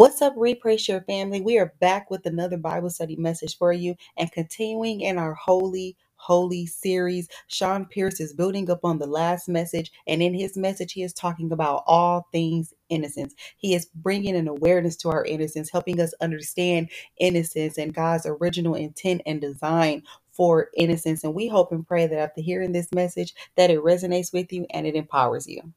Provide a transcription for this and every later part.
What's up, Read Pray Share family? We are back with another Bible study message for you and continuing in our wholly, holy series. Shawn Pierce is building up on the last message, and in his message, he is talking about all things innocence. He is bringing an awareness to our innocence, helping us understand innocence and God's original intent and design for innocence. And we hope and pray that after hearing this message, that it resonates with you and it empowers you.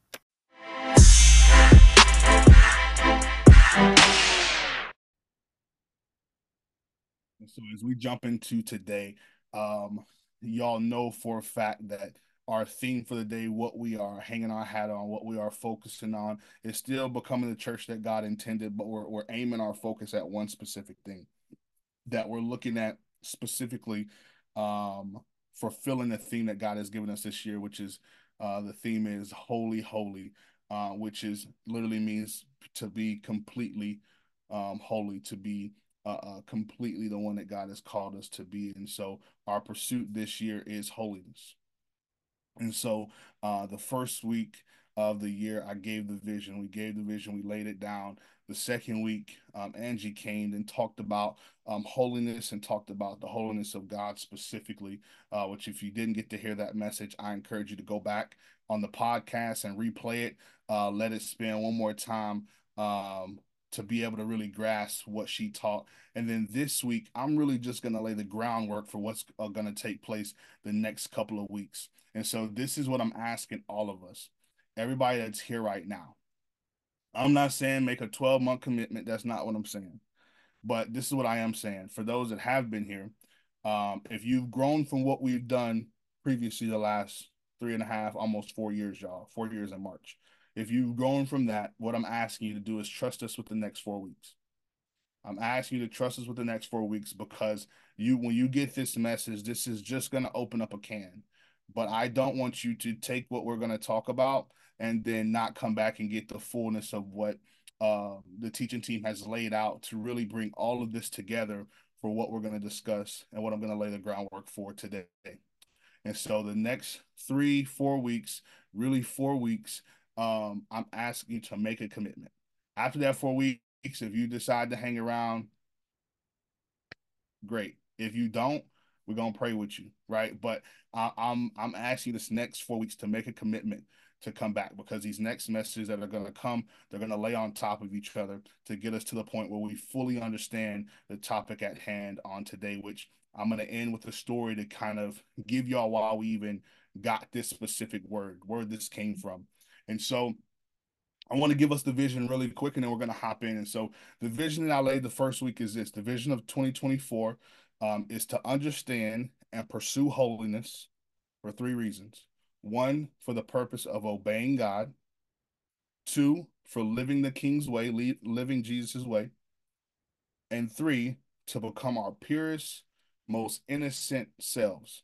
So as we jump into today, um, y'all know for a fact that our theme for the day, what we are hanging our hat on, what we are focusing on, is still becoming the church that God intended, but we're we're aiming our focus at one specific thing that we're looking at specifically um fulfilling the theme that God has given us this year, which is uh the theme is wholly, holy, uh, which is literally means to be completely um holy, to be uh, completely the one that God has called us to be. And so our pursuit this year is holiness. And so uh, the first week of the year, I gave the vision. We gave the vision, we laid it down. The second week, um, Angie came and talked about um, holiness and talked about the holiness of God specifically. Uh, which, if you didn't get to hear that message, I encourage you to go back on the podcast and replay it. Uh, let it spin one more time um, to be able to really grasp what she taught. And then this week, I'm really just going to lay the groundwork for what's uh, going to take place the next couple of weeks. And so this is what I'm asking all of us, everybody that's here right now. I'm not saying make a 12 month commitment. That's not what I'm saying. But this is what I am saying. For those that have been here, um, if you've grown from what we've done previously the last three and a half, almost four years, y'all, four years in March, if you've grown from that, what I'm asking you to do is trust us with the next four weeks. I'm asking you to trust us with the next four weeks because you, when you get this message, this is just going to open up a can. But I don't want you to take what we're going to talk about and then not come back and get the fullness of what uh, the teaching team has laid out to really bring all of this together for what we're going to discuss and what I'm going to lay the groundwork for today. And so the next three, four weeks, really four weeks, um, I'm asking you to make a commitment. After that four weeks, if you decide to hang around, great. If you don't, we're gonna pray with you, right? But I, I'm I'm asking this next four weeks to make a commitment to come back because these next messages that are going to come, they're going to lay on top of each other to get us to the point where we fully understand the topic at hand on today, which I'm going to end with a story to kind of give y'all why we even got this specific word, where this came from. And so I want to give us the vision really quick and then we're going to hop in. And so the vision that I laid the first week is this the vision of 2024 um, is to understand and pursue holiness for three reasons one, for the purpose of obeying God, two, for living the King's way, living Jesus' way, and three, to become our purest, most innocent selves.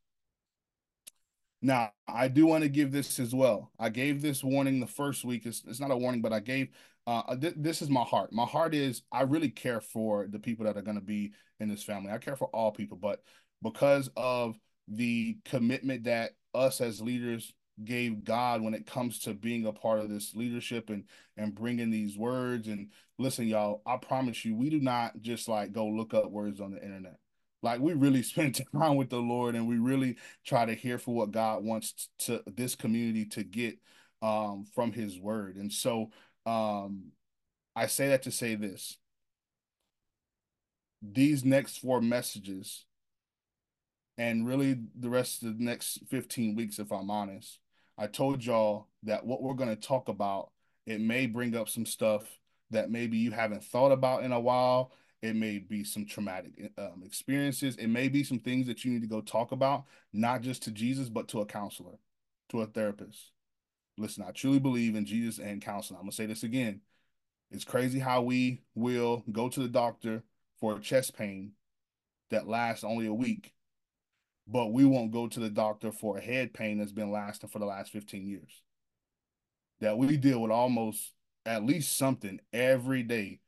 Now, I do want to give this as well. I gave this warning the first week. It's, it's not a warning, but I gave uh, th- this is my heart. My heart is I really care for the people that are going to be in this family. I care for all people, but because of the commitment that us as leaders gave God when it comes to being a part of this leadership and and bringing these words and listen y'all I promise you we do not just like go look up words on the internet like we really spend time with the Lord and we really try to hear for what God wants to this community to get um, from his word. And so um, I say that to say this. These next four messages and really the rest of the next 15 weeks, if I'm honest, I told y'all that what we're going to talk about, it may bring up some stuff that maybe you haven't thought about in a while it may be some traumatic um, experiences. It may be some things that you need to go talk about, not just to Jesus, but to a counselor, to a therapist. Listen, I truly believe in Jesus and counseling. I'm going to say this again. It's crazy how we will go to the doctor for a chest pain that lasts only a week, but we won't go to the doctor for a head pain that's been lasting for the last 15 years. That we deal with almost at least something every day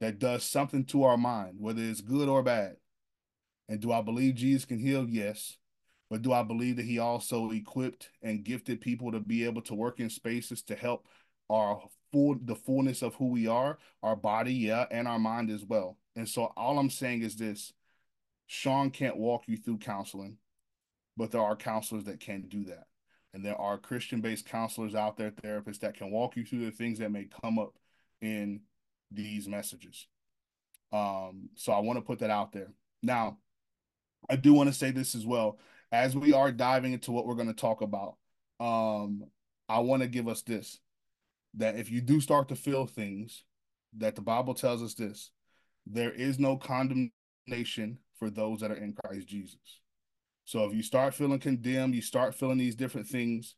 that does something to our mind, whether it's good or bad. And do I believe Jesus can heal? Yes. But do I believe that he also equipped and gifted people to be able to work in spaces to help our full the fullness of who we are, our body, yeah, and our mind as well. And so all I'm saying is this Shawn can't walk you through counseling, but there are counselors that can do that. And there are Christian based counselors out there, therapists that can walk you through the things that may come up in these messages. Um, so I want to put that out there. Now, I do want to say this as well. As we are diving into what we're going to talk about, um, I want to give us this that if you do start to feel things, that the Bible tells us this there is no condemnation for those that are in Christ Jesus. So if you start feeling condemned, you start feeling these different things,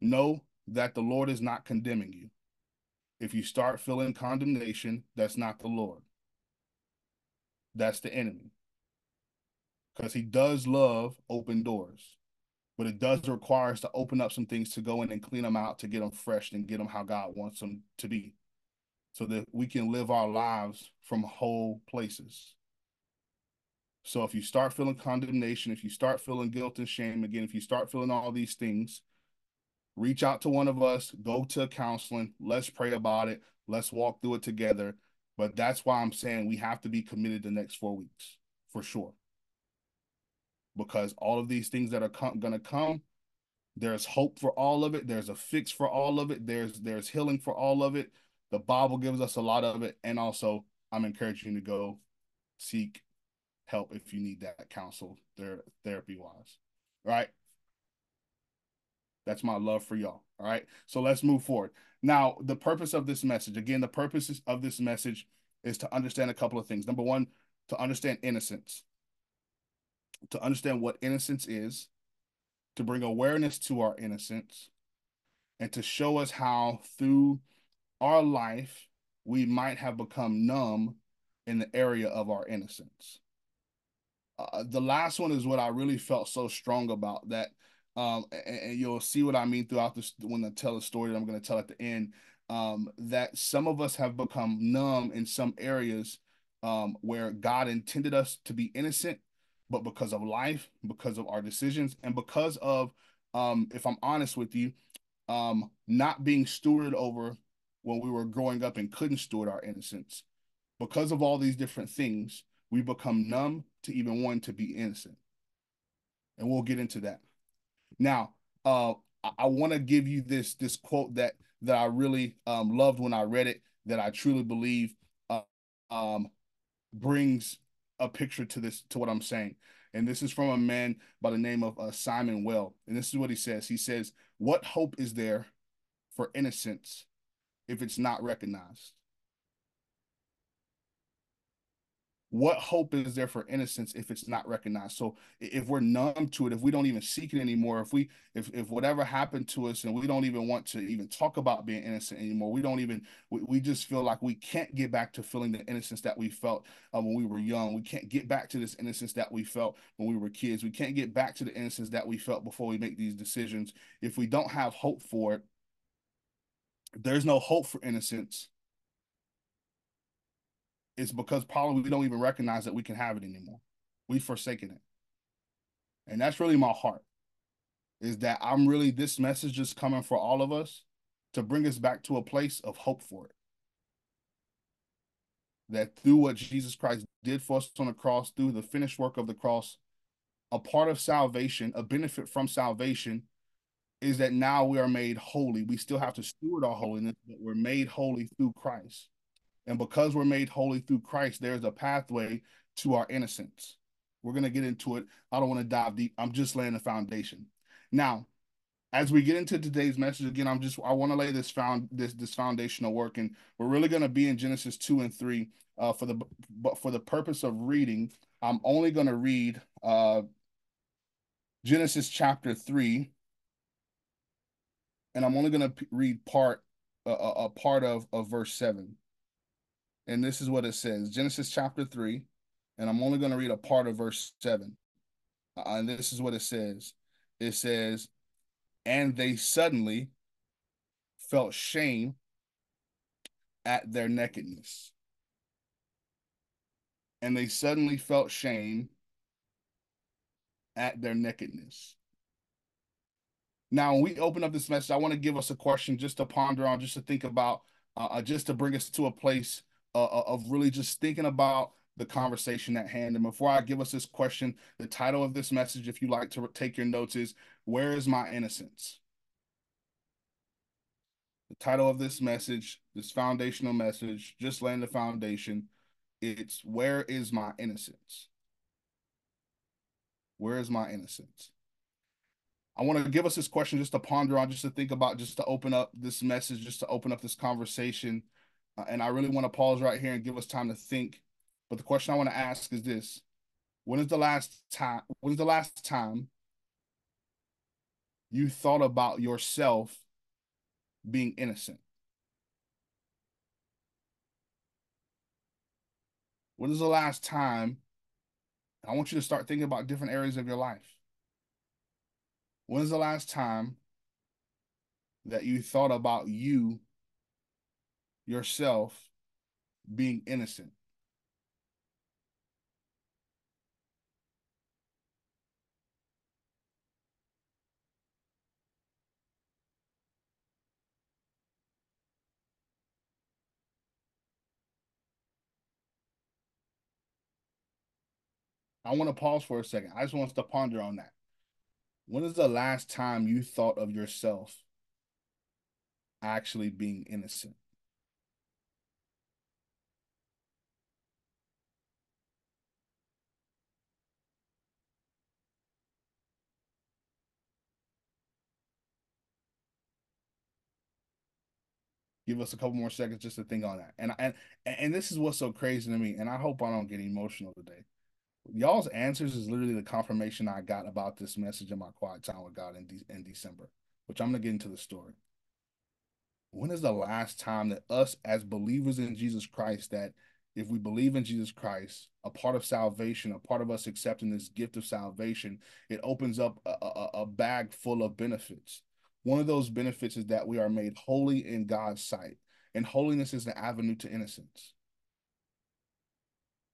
know that the Lord is not condemning you. If you start feeling condemnation, that's not the Lord. That's the enemy. Because he does love open doors but it does require us to open up some things to go in and clean them out to get them fresh and get them how God wants them to be so that we can live our lives from whole places. So if you start feeling condemnation, if you start feeling guilt and shame again, if you start feeling all these things, reach out to one of us, go to counseling, let's pray about it, let's walk through it together. But that's why I'm saying we have to be committed the next four weeks for sure. Because all of these things that are com- going to come there's hope for all of it there's a fix for all of it there's there's healing for all of it. The bible gives us a lot of it and also i'm encouraging you to go seek help if you need that counsel ther- therapy wise right that's my love for y'all all right? So let's move forward. Now the purpose of this message again the purpose of this message is to understand a couple of things. Number one to understand innocence. To understand what innocence is, to bring awareness to our innocence, and to show us how through our life we might have become numb in the area of our innocence. Uh, the last one is what I really felt so strong about that, um, and, and, you'll see what I mean throughout this when I tell the story that I'm going to tell at the end. Um, that some of us have become numb in some areas um, where God intended us to be innocent, but because of life, because of our decisions, and because of, um, if I'm honest with you, um, not being stewarded over when we were growing up and couldn't steward our innocence. Because of all these different things, we become numb to even wanting to be innocent. And we'll get into that. Now, uh, I, I want to give you this this quote that that I really um, loved when I read it. That I truly believe uh, um, brings a picture to this to what I'm saying. And this is from a man by the name of uh, Simon Weil. And this is what he says. He says, "What hope is there for innocence if it's not recognized?" What hope is there for innocence if it's not recognized? So if we're numb to it if we don't even seek it anymore if we if, if whatever happened to us and we don't even want to even talk about being innocent anymore we don't even we, we just feel like we can't get back to feeling the innocence that we felt uh, when we were young. We can't get back to this innocence that we felt when we were kids. We can't get back to the innocence that we felt before we make these decisions. If we don't have hope for it there's no hope for innocence it's because probably we don't even recognize that we can have it anymore. We've forsaken it. And that's really my heart is that I'm really, this message is coming for all of us to bring us back to a place of hope for it. That through what Jesus Christ did for us on the cross, through the finished work of the cross, a part of salvation, a benefit from salvation, is that now we are made holy. We still have to steward our holiness, but we're made holy through Christ. And because we're made holy through Christ, there's a pathway to our innocence. We're going to get into it. I don't want to dive deep. I'm just laying the foundation. Now, as we get into today's message again, I'm just I want to lay this found this this foundational work, and we're really going to be in Genesis two and three. Uh, for the but for the purpose of reading, I'm only going to read uh, Genesis chapter three, and I'm only going to read part a part of of verse seven and this is what it says Genesis chapter 3, and I'm only going to read a part of verse 7. Uh, and this is what it says it says, And they suddenly felt shame at their nakedness. And they suddenly felt shame at their nakedness. Now, when we open up this message, I want to give us a question just to ponder on, just to think about, uh, uh just to bring us to a place uh, uh, of really just thinking about the conversation at hand. And before I give us this question, the title of this message, if you like to take your notes, is Where is My Innocence? The title of this message, this foundational message, just laying the foundation, it's Where is My Innocence? Where is my innocence? I want to give us this question just to ponder on, just to think about, just to open up this message, just to open up this conversation. Uh, and I really want to pause right here and give us time to think. But the question I want to ask is this when is the last time when is the last time you thought about yourself being innocent when is the last time i want you to start thinking about different areas of your life when is the last time that you thought about you yourself being innocent I want to pause for a second. I just want us to ponder on that. When is the last time you thought of yourself actually being innocent? Give us a couple more seconds just to think on that. And and and this is what's so crazy to me. And I hope I don't get emotional today y'all's answers is literally the confirmation I got about this message in my quiet time with God in, de- in December, which I'm to get into the story. When is the last time that us as believers in Jesus Christ, that if we believe in Jesus Christ, a part of salvation, a part of us accepting this gift of salvation, it opens up a, a, a bag full of benefits. One of those benefits is that we are made holy in God's sight, and holiness is the avenue to innocence.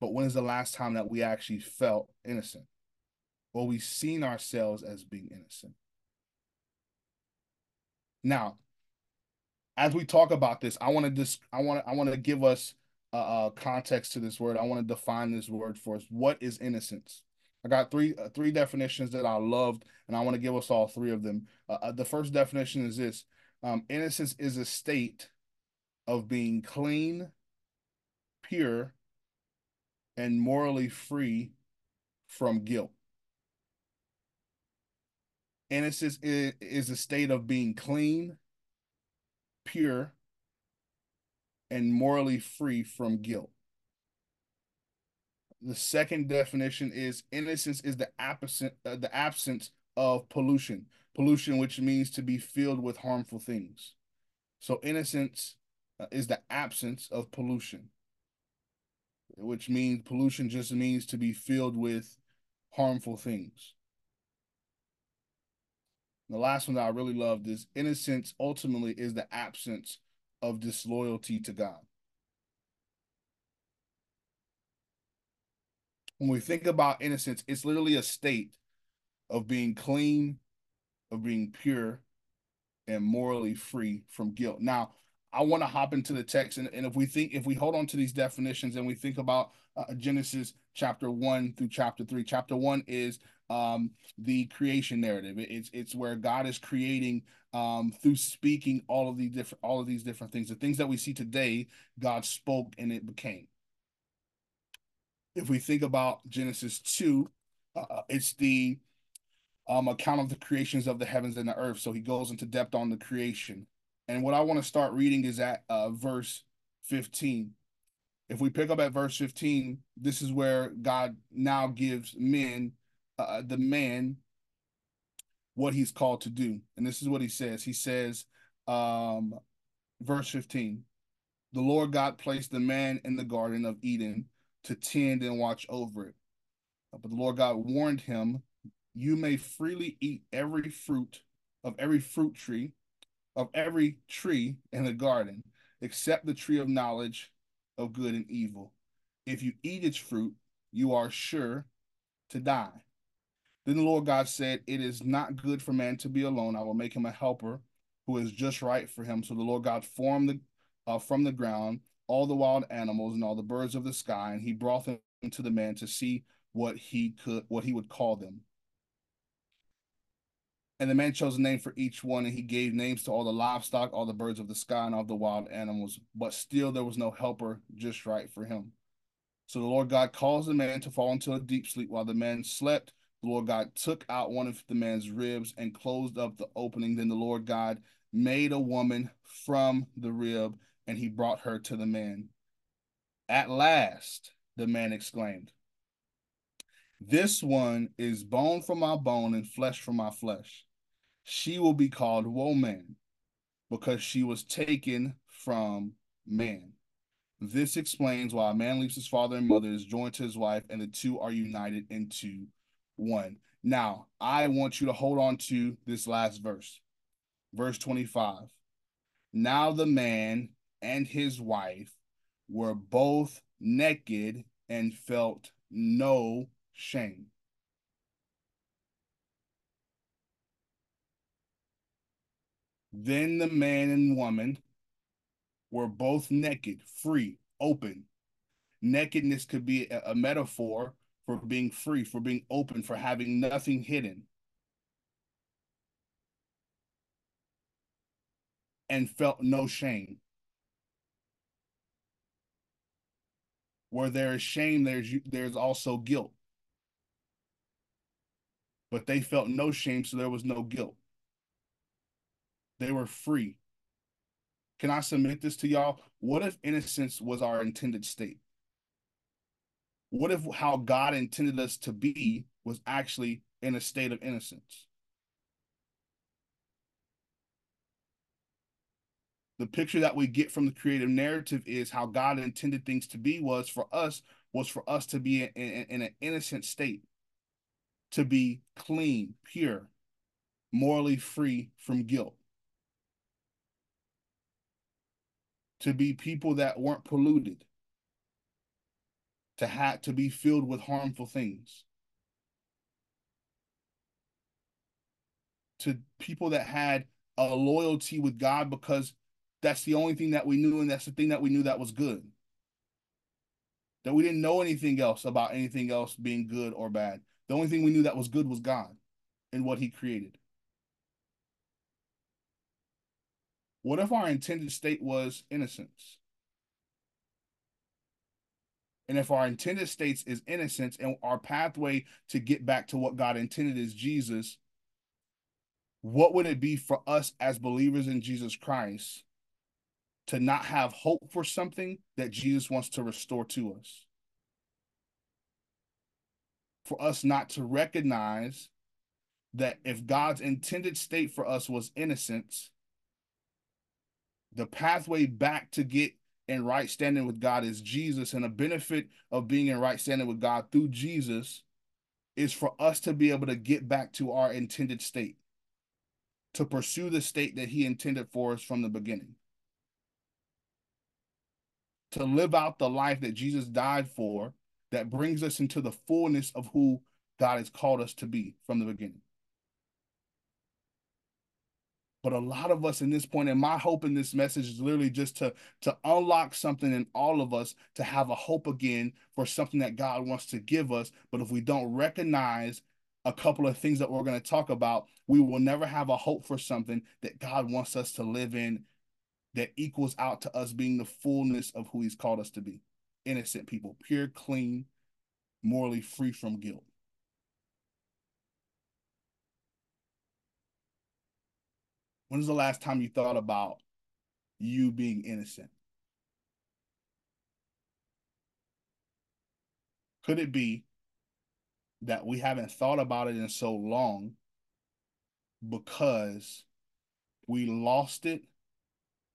But when is the last time that we actually felt innocent? Or we seen ourselves as being innocent? Now, as we talk about this, I want to just I want to I want to give us a, context to this word. I want to define this word for us. What is innocence? I got three uh, three definitions that I loved, and I want to give us all three of them. Uh, uh, the first definition is this: um, innocence is a state of being clean, pure, and morally free from guilt. Innocence is, is a state of being clean, pure, and morally free from guilt. The second definition is innocence is the absent uh, the absence of pollution. Pollution, which means to be filled with harmful things. So innocence uh, is the absence of pollution which means pollution just means to be filled with harmful things. The last one that I really loved is innocence ultimately is the absence of disloyalty to God. When we think about innocence, it's literally a state of being clean, of being pure, and morally free from guilt. Now, I want to hop into the text, and, and if we think, if we hold on to these definitions and we think about uh, Genesis chapter one through chapter three, chapter one is um, the creation narrative. It's it's where God is creating um, through speaking all of these different all of these different things. The things that we see today, God spoke and it became. If we think about Genesis two, uh, it's the um, account of the creations of the heavens and the earth. So he goes into depth on the creation. And what I want to start reading is at uh, verse 15. If we pick up at verse 15, this is where God now gives men, uh, the man, what he's called to do. And this is what he says. He says, um, verse 15, the Lord God placed the man in the Garden of Eden to tend and watch over it. But the Lord God warned him, You may freely eat every fruit of every fruit tree of every tree in the garden, except the tree of knowledge of good and evil. If you eat its fruit, you are sure to die. Then the Lord God said, It is not good for man to be alone. I will make him a helper who is just right for him. So the Lord God formed the, uh, from the ground all the wild animals and all the birds of the sky, and he brought them to the man to see what he could what he would call them. And the man chose a name for each one, and he gave names to all the livestock, all the birds of the sky, and all the wild animals. But still there was no helper just right for him. So the Lord God caused the man to fall into a deep sleep while the man slept. The Lord God took out one of the man's ribs and closed up the opening. Then the Lord God made a woman from the rib, and he brought her to the man. At last, the man exclaimed, This one is bone from my bone and flesh from my flesh. She will be called woman because she was taken from man. This explains why a man leaves his father and mother, is joined to his wife, and the two are united into one. Now, I want you to hold on to this last verse, verse 25. Now the man and his wife were both naked and felt no shame. Then the man and woman were both naked, free, open. Nakedness could be a, metaphor for being free, for being open, for having nothing hidden. And felt no shame. Where there is shame, there's there's also guilt. But they felt no shame, so there was no guilt. They were free. Can I submit this to y'all? What if innocence was our intended state? What if how God intended us to be was actually in a state of innocence? The picture that we get from the creative narrative is how God intended things to be was for us was for us to be in, in, in an innocent state, to be clean, pure, morally free from guilt. to be people that weren't polluted, to have to be filled with harmful things, to people that had a loyalty with God because that's the only thing that we knew, and that's the thing that we knew that was good. That we didn't know anything else about anything else being good or bad. The only thing we knew that was good was God and what He created. What if our intended state was innocence? And if our intended state is innocence and our pathway to get back to what God intended is Jesus, what would it be for us as believers in Jesus Christ to not have hope for something that Jesus wants to restore to us? For us not to recognize that if God's intended state for us was innocence, the pathway back to get in right standing with God is Jesus. And a benefit of being in right standing with God through Jesus is for us to be able to get back to our intended state, to pursue the state that He intended for us from the beginning, to live out the life that Jesus died for that brings us into the fullness of who God has called us to be from the beginning. But a lot of us in this point, and my hope in this message is literally just to to unlock something in all of us to have a hope again for something that God wants to give us. But if we don't recognize a couple of things that we're going to talk about, we will never have a hope for something that God wants us to live in that equals out to us being the fullness of who He's called us to be. Innocent people, pure, clean, morally free from guilt. When's the last time you thought about you being innocent? Could it be that we haven't thought about it in so long because we lost it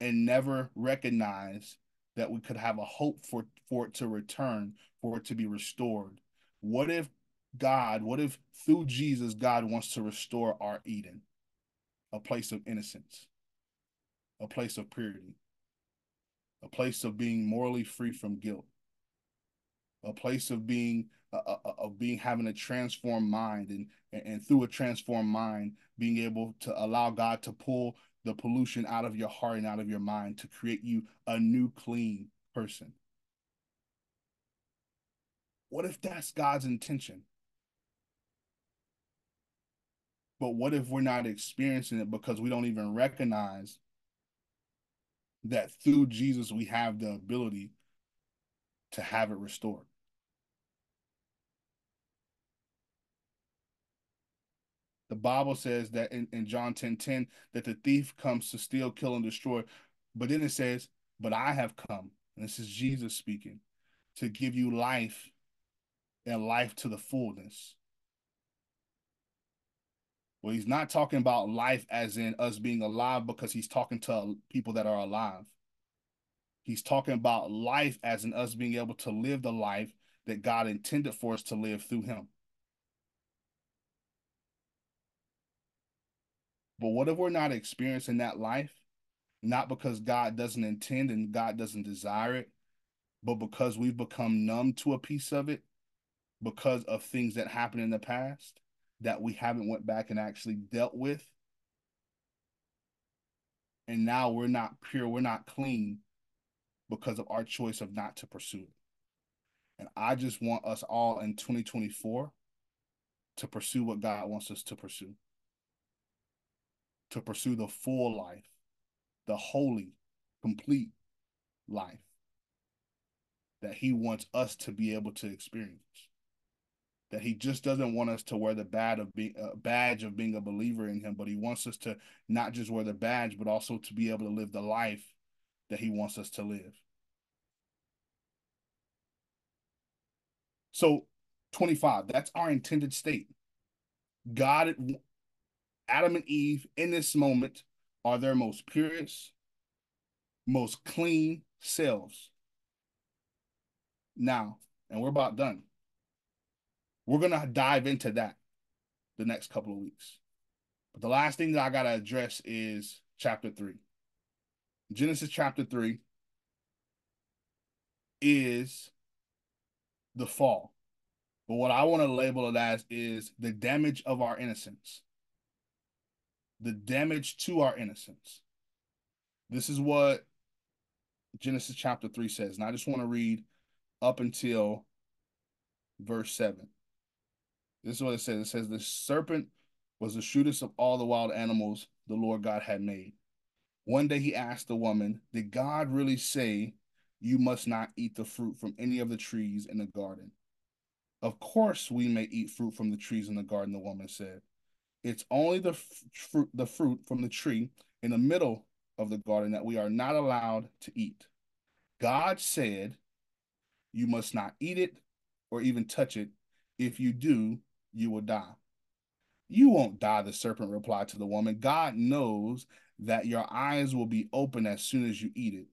and never recognized that we could have a hope for, for it to return, for it to be restored? What if God, what if through Jesus, God wants to restore our Eden? a place of innocence, a place of purity, a place of being morally free from guilt. a place of being uh, uh, uh, of being having a transformed mind and and through a transformed mind being able to allow God to pull the pollution out of your heart and out of your mind to create you a new clean person. What if that's God's intention? But what if we're not experiencing it because we don't even recognize that through Jesus we have the ability to have it restored The Bible says that in, in John 10 10, that the thief comes to steal, kill, and destroy. But then it says, But I have come, and this is Jesus speaking, to give you life and life to the fullness. Well, he's not talking about life as in us being alive because he's talking to people that are alive. He's talking about life as in us being able to live the life that God intended for us to live through him. But what if we're not experiencing that life? Not because God doesn't intend and God doesn't desire it, but because we've become numb to a piece of it because of things that happened in the past that we haven't went back and actually dealt with. And now we're not pure, we're not clean because of our choice of not to pursue it. And I just want us all in 2024 to pursue what God wants us to pursue to pursue the full life, the holy, complete life that he wants us to be able to experience. That he just doesn't want us to wear the badge of being uh, badge of being a believer in him, but he wants us to not just wear the badge, but also to be able to live the life that he wants us to live. So 25, that's our intended state. God Adam and Eve in this moment are their most purest, most clean selves. Now, and we're about done. We're going to dive into that the next couple of weeks. But the last thing that I got to address is chapter 3. Genesis chapter 3 is the fall. But what I want to label it as is the damage of our innocence the damage to our innocence. This is what Genesis chapter 3 says. And I just want to read up until verse 7. This is what it says. It says, The serpent was the shrewdest of all the wild animals the Lord God had made. One day he asked the woman, Did God really say you must not eat the fruit from any of the trees in the garden? Of course we may eat fruit from the trees in the garden, the woman said. It's only the fruit, the fruit from the tree in the middle of the garden that we are not allowed to eat. God said, You must not eat it or even touch it. If you do, you will die. You won't die, the serpent replied to the woman. God knows that your eyes will be open as soon as you eat it,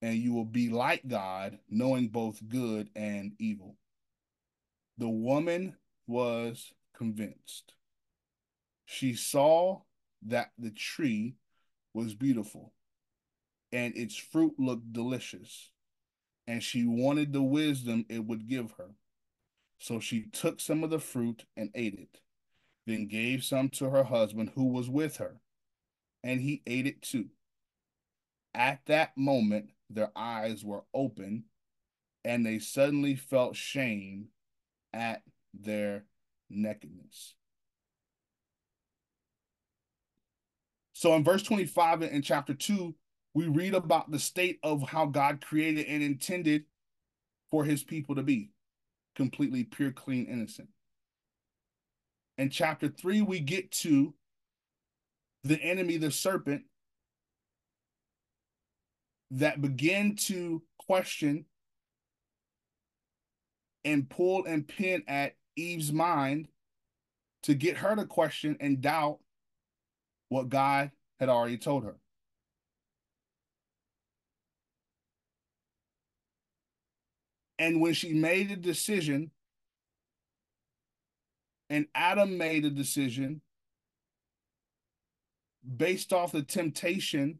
and you will be like God, knowing both good and evil. The woman was convinced. She saw that the tree was beautiful and its fruit looked delicious, and she wanted the wisdom it would give her. So she took some of the fruit and ate it, then gave some to her husband who was with her, and he ate it too. At that moment, their eyes were open, and they suddenly felt shame at their nakedness. So in verse 25 in chapter 2, we read about the state of how God created and intended for his people to be completely pure, clean, innocent. In chapter 3, we get to the enemy, the serpent, that began to question and pull and pin at Eve's mind to get her to question and doubt what God had already told her. And when she made a decision, and Adam made a decision based off the temptation,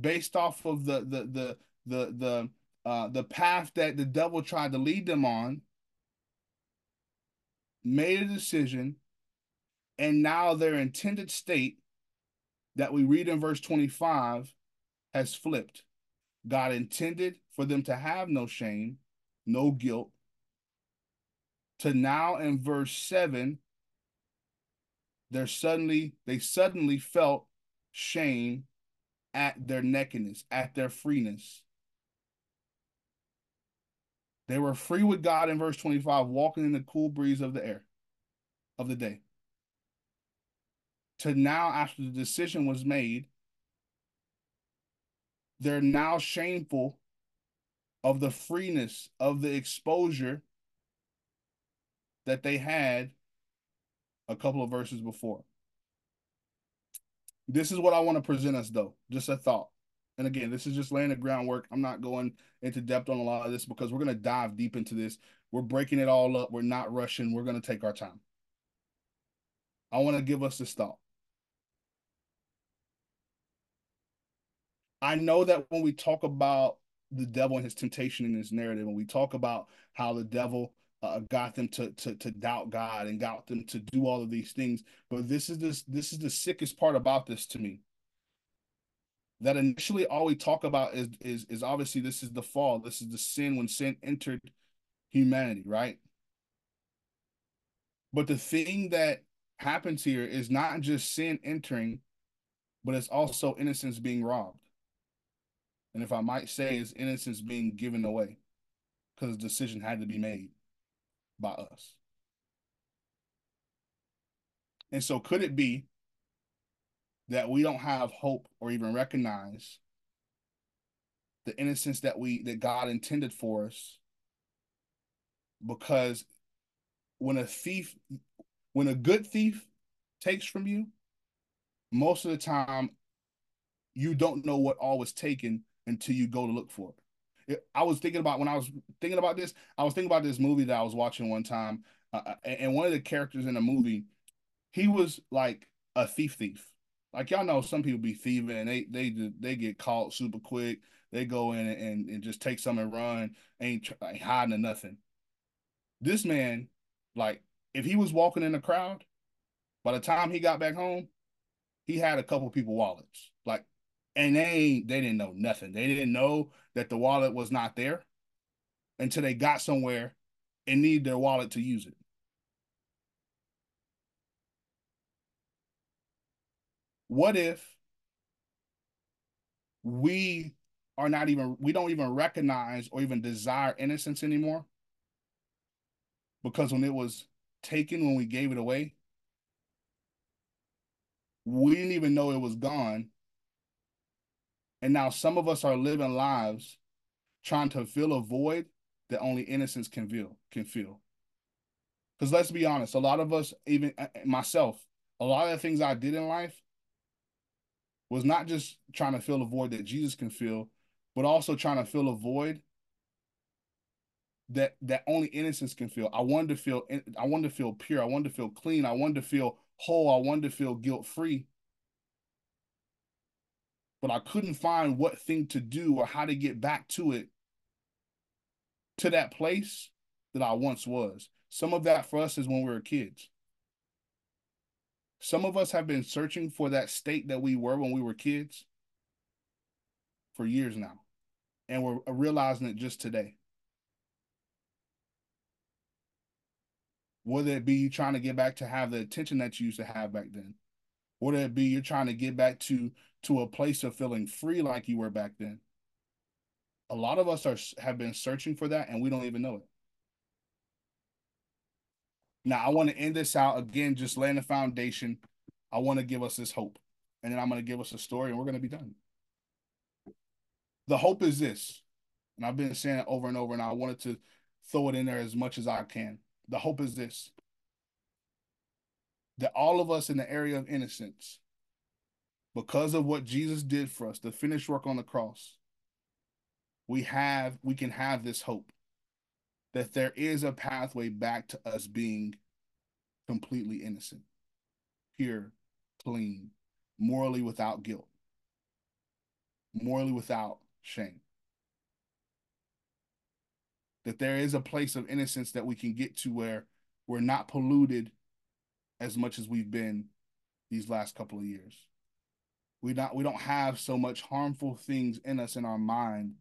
based off of the the the the the uh, the path that the devil tried to lead them on, made a decision, and now their intended state that we read in verse 25 has flipped. God intended for them to have no shame, no guilt, to now in verse 7 they're suddenly they suddenly felt shame at their nakedness, at their freeness. They were free with God in verse 25, walking in the cool breeze of the air of the day. To now, after the decision was made, they're now shameful of the freeness, of the exposure that they had a couple of verses before. This is what I want to present us, though. Just a thought. And again, this is just laying the groundwork. I'm not going into depth on a lot of this because we're going to dive deep into this. We're breaking it all up. We're not rushing. We're going to take our time. I want to give us this thought. I know that when we talk about the devil and his temptation in this narrative, and we talk about how the devil uh, got them to, to to doubt God and got them to do all of these things. But this is this this is the sickest part about this to me. That initially all we talk about is is is obviously this is the fall. This is the sin when sin entered humanity, right? But the thing that happens here is not just sin entering, but it's also innocence being robbed. And if I might say, is innocence being given away because a decision had to be made by us. And so, could it be that we don't have hope or even recognize the innocence that we that God intended for us? Because when a thief, when a good thief takes from you, most of the time you don't know what all was taken until you go to look for it. I was thinking about when I was thinking about this. I was thinking about this movie that I was watching one time, uh, uh and one of the characters in the movie, he was like a thief, thief. Like y'all know, some people be thieving and they they they get caught super quick. They go in and, and just take some and run, ain't, ain't hiding or nothing. This man, like, if he was walking in the crowd, by the time he got back home, he had a couple people wallets. Like and they they didn't know nothing. They didn't know that the wallet was not there until they got somewhere and needed their wallet to use it. What if we are not even we don't even recognize or even desire innocence anymore? Because when it was taken when we gave it away, we didn't even know it was gone and now some of us are living lives trying to fill a void that only innocence can feel can feel. Because let's be honest, a lot of us, even uh, uh, myself, a lot of the things I did in life was not just trying to fill a void that Jesus can fill, but also trying to fill a void that that only innocence can feel. I wanted to feel I wanted to feel pure. I wanted to feel clean. I wanted to feel whole. I wanted to feel guilt free but I couldn't find what thing to do or how to get back to it, to that place that I once was. Some of that for us is when we were kids. Some of us have been searching for that state that we were when we were kids for years now. And we're realizing it just today. Whether it be you trying to get back to have the attention that you used to have back then, whether it be you're trying to get back to to a place of feeling free like you were back then. A lot of us are have been searching for that and we don't even know it. Now, I want to end this out again, just laying the foundation. I want to give us this hope. And then I'm going to give us a story and we're going to be done. The hope is this. And I've been saying it over and over, and I wanted to throw it in there as much as I can. The hope is this that all of us in the area of innocence because of what Jesus did for us, the finished work on the cross, we have we can have this hope that there is a pathway back to us being completely innocent, pure, clean, morally without guilt, morally without shame. that there is a place of innocence that we can get to where we're not polluted as much as we've been these last couple of years. We not we don't have so much harmful things in us in our mind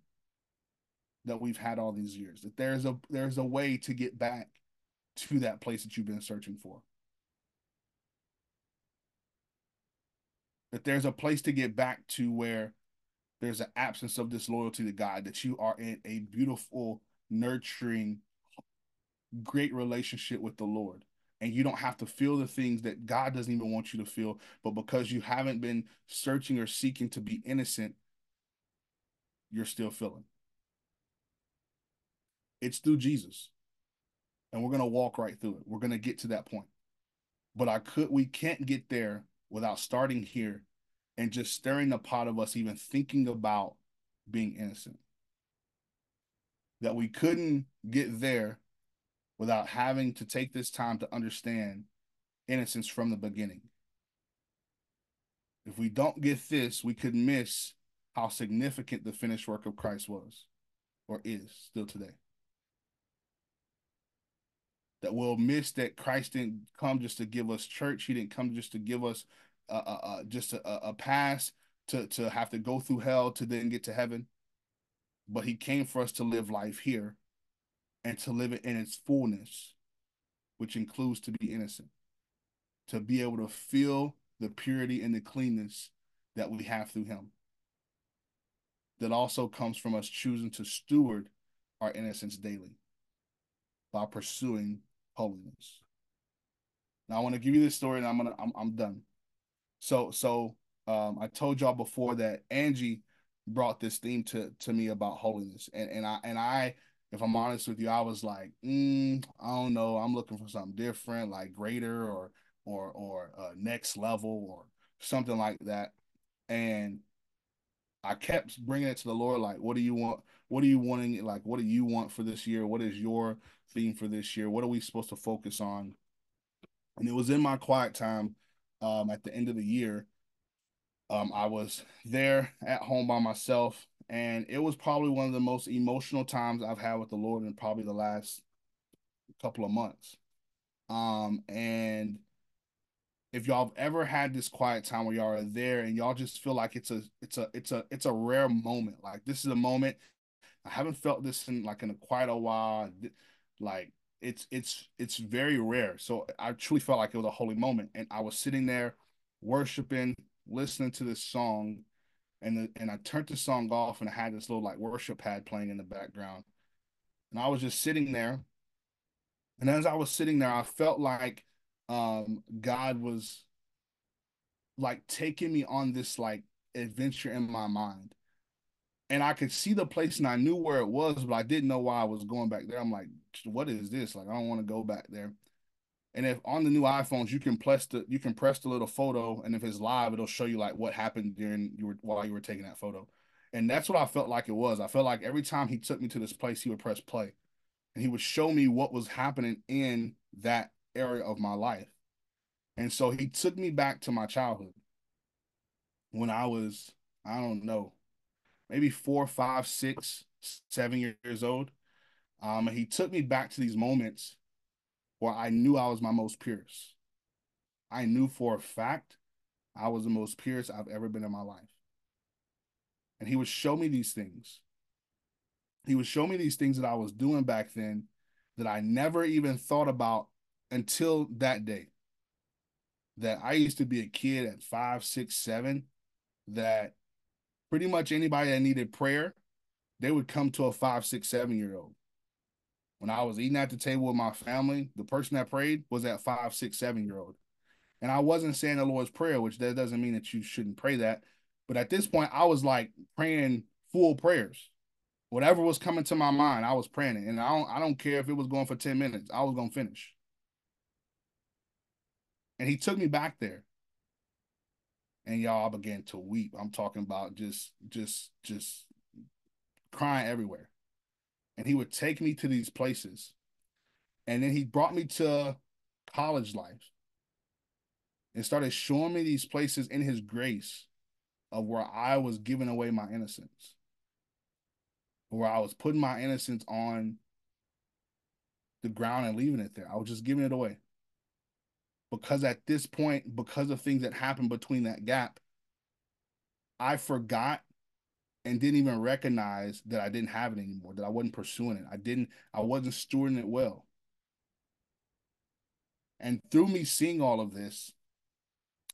that we've had all these years. That there's a there's a way to get back to that place that you've been searching for. That there's a place to get back to where there's an absence of disloyalty to God, that you are in a beautiful, nurturing, great relationship with the Lord. And you don't have to feel the things that God doesn't even want you to feel. But because you haven't been searching or seeking to be innocent, you're still feeling. It's through Jesus. And we're going to walk right through it. We're going to get to that point. But I could we can't get there without starting here and just stirring the pot of us even thinking about being innocent. That we couldn't get there without having to take this time to understand innocence from the beginning. If we don't get this, we could miss how significant the finished work of Christ was or is still today. That we'll miss that Christ didn't come just to give us church. He didn't come just to give us uh, uh, just a, a pass to to have to go through hell to then get to heaven, but he came for us to live life here, and to live it in its fullness, which includes to be innocent, to be able to feel the purity and the cleanness that we have through him. That also comes from us choosing to steward our innocence daily by pursuing holiness. Now I want to give you this story and I'm gonna I'm, I'm done. So so um, I told y'all before that Angie brought this theme to to me about holiness, and and I and I, if I'm honest with you, I was like, mm, I don't know, I'm looking for something different, like greater or or or uh, next level or something like that, and I kept bringing it to the Lord, like, what do you want? What are you wanting? Like, what do you want for this year? What is your theme for this year? What are we supposed to focus on? And it was in my quiet time um, at the end of the year. Um, I was there at home by myself, and it was probably one of the most emotional times I've had with the Lord in probably the last couple of months. Um, and if y'all have ever had this quiet time where y'all are there and y'all just feel like it's a it's a it's a it's a rare moment. Like this is a moment I haven't felt this in like in a quite a while. Like it's it's it's very rare. So I truly felt like it was a holy moment, and I was sitting there worshiping, listening to this song, and the, and I turned the song off, and I had this little like worship pad playing in the background, and I was just sitting there, and as I was sitting there, I felt like um, God was like taking me on this like adventure in my mind and I could see the place and I knew where it was, but I didn't know why I was going back there. I'm like, what is this? Like, I don't want to go back there. And if on the new iPhones you can press the you can press the little photo, and if it's live, it'll show you like what happened during you were while you were taking that photo. And that's what I felt like it was. I felt like every time he took me to this place, he would press play, and he would show me what was happening in that area of my life. And so he took me back to my childhood when I was, I don't know, maybe four, five, six, seven years old. Um, and he took me back to these moments where I knew I was my most purest. I knew for a fact I was the most purest I've ever been in my life. And he would show me these things. He would show me these things that I was doing back then that I never even thought about until that day. That I used to be a kid at five, six, seven, that pretty much anybody that needed prayer, they would come to a five, six, seven year old. When I was eating at the table with my family, the person that prayed was that five, six, seven year old. And I wasn't saying the Lord's Prayer, which that doesn't mean that you shouldn't pray that. But at this point, I was like praying full prayers. Whatever was coming to my mind, I was praying it. And I don't I don't care if it was going for 10 minutes. I was gonna finish. And he took me back there and y'all began to weep. I'm talking about just just just crying everywhere. And he would take me to these places. And then he brought me to college life and started showing me these places in his grace of where I was giving away my innocence. Where I was putting my innocence on the ground and leaving it there. I was just giving it away. Because at this point, because of things that happened between that gap, I forgot and didn't even recognize that I didn't have it anymore, that I wasn't pursuing it. I didn't, I wasn't stewarding it well. And through me seeing all of this,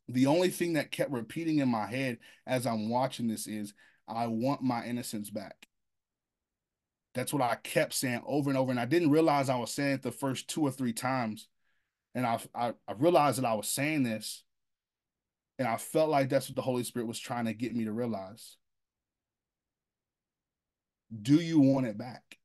the only thing that kept repeating in my head as I'm watching this is, I want my innocence back. That's what I kept saying over and over. And I didn't realize I was saying it the first two or three times. And I, I, I realized that I was saying this. And I felt like that's what the Holy Spirit was trying to get me to realize. Do you want it back?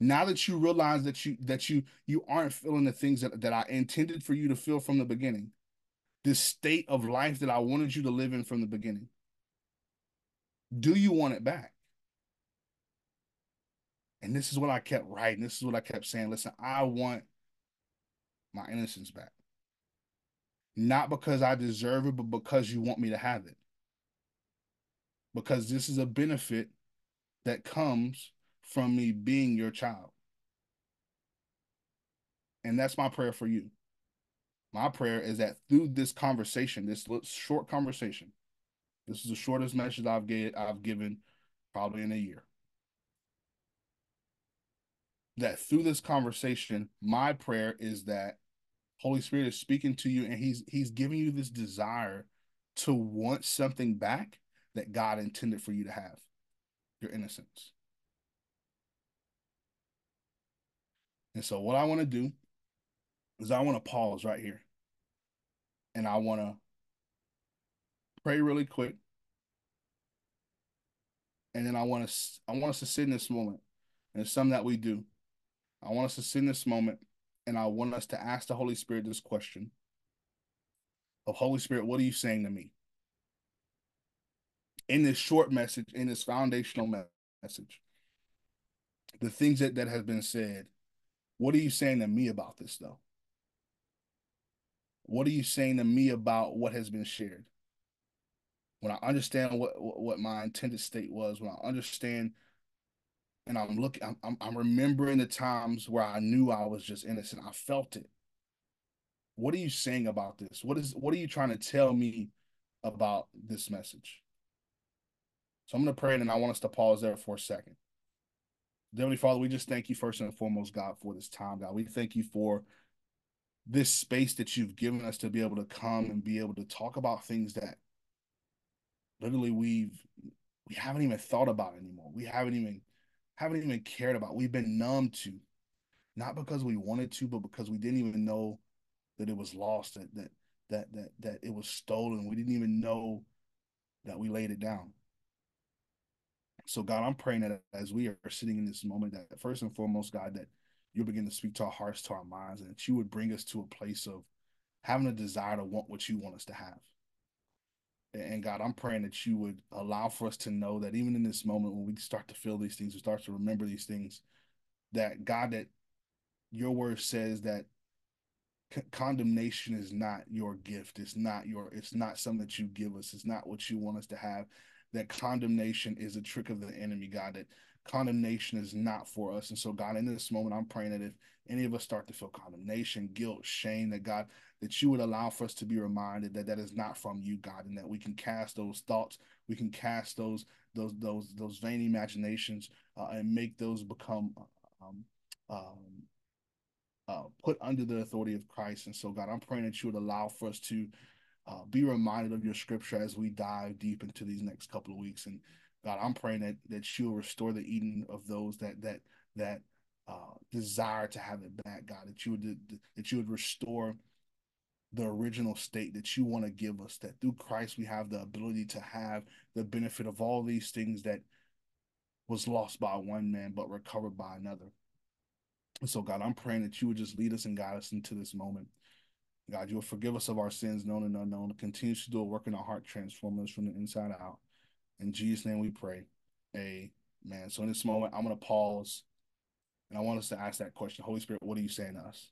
now that you realize that you that you you aren't feeling the things that, that I intended for you to feel from the beginning, this state of life that I wanted you to live in from the beginning, do you want it back? And this is what I kept writing. This is what I kept saying. Listen, I want my innocence back. Not because I deserve it, but because you want me to have it. Because this is a benefit that comes from me being your child. And that's my prayer for you. My prayer is that through this conversation, this short conversation, this is the shortest message I've get, I've given probably in a year. That through this conversation, my prayer is that Holy Spirit is speaking to you and he's he's giving you this desire to want something back that God intended for you to have. Your innocence. And so what I want to do is I want to pause right here. And I want to pray really quick. And then I want to I want us to sit in this moment. And it's something that we do. I want us to sit in this moment and I want us to ask the Holy Spirit this question of Holy Spirit, what are you saying to me? In this short message, in this foundational message, the things that, that have been said, what are you saying to me about this, though? What are you saying to me about what has been shared? When I understand what what my intended state was, when I understand, and I'm looking, I'm I'm remembering the times where I knew I was just innocent. I felt it. What are you saying about this? What is what are you trying to tell me about this message? So I'm going to pray, and I want us to pause there for a second. Heavenly Father, we just thank you first and foremost, God, for this time, God. We thank you for this space that you've given us to be able to come and be able to talk about things that literally we've we haven't even thought about anymore. We haven't even haven't even cared about. We've been numb to, not because we wanted to, but because we didn't even know that it was lost, that that that that that it was stolen. We didn't even know that we laid it down. So, God, I'm praying that as we are sitting in this moment, that first and foremost, God, that you'll begin to speak to our hearts, to our minds, and that you would bring us to a place of having a desire to want what you want us to have. And God, I'm praying that you would allow for us to know that even in this moment, when we start to feel these things, we start to remember these things, that God, that your word says that condemnation is not your gift. It's not your, it's not something that you give us. It's not what you want us to have that condemnation is a trick of the enemy, God, that condemnation is not for us. And so, God, in this moment, I'm praying that if any of us start to feel condemnation, guilt, shame, that God, that you would allow for us to be reminded that that is not from you, God, and that we can cast those thoughts, we can cast those those those those vain imaginations, uh, and make those become um, um, uh, put under the authority of Christ. And so, God, I'm praying that you would allow for us to uh, be reminded of your scripture as we dive deep into these next couple of weeks. And God, I'm praying that that you'll restore the Eden of those that that that uh, desire to have it back, God. That you would that you would restore the original state that you want to give us. That through Christ we have the ability to have the benefit of all these things that was lost by one man but recovered by another. And so, God, I'm praying that you would just lead us and guide us into this moment. God, you will forgive us of our sins, known and unknown. Continue to do a work in our heart, transform us from the inside out. In Jesus' name we pray. Amen. So in this moment, I'm going to pause and I want us to ask that question Holy Spirit, what are you saying to us?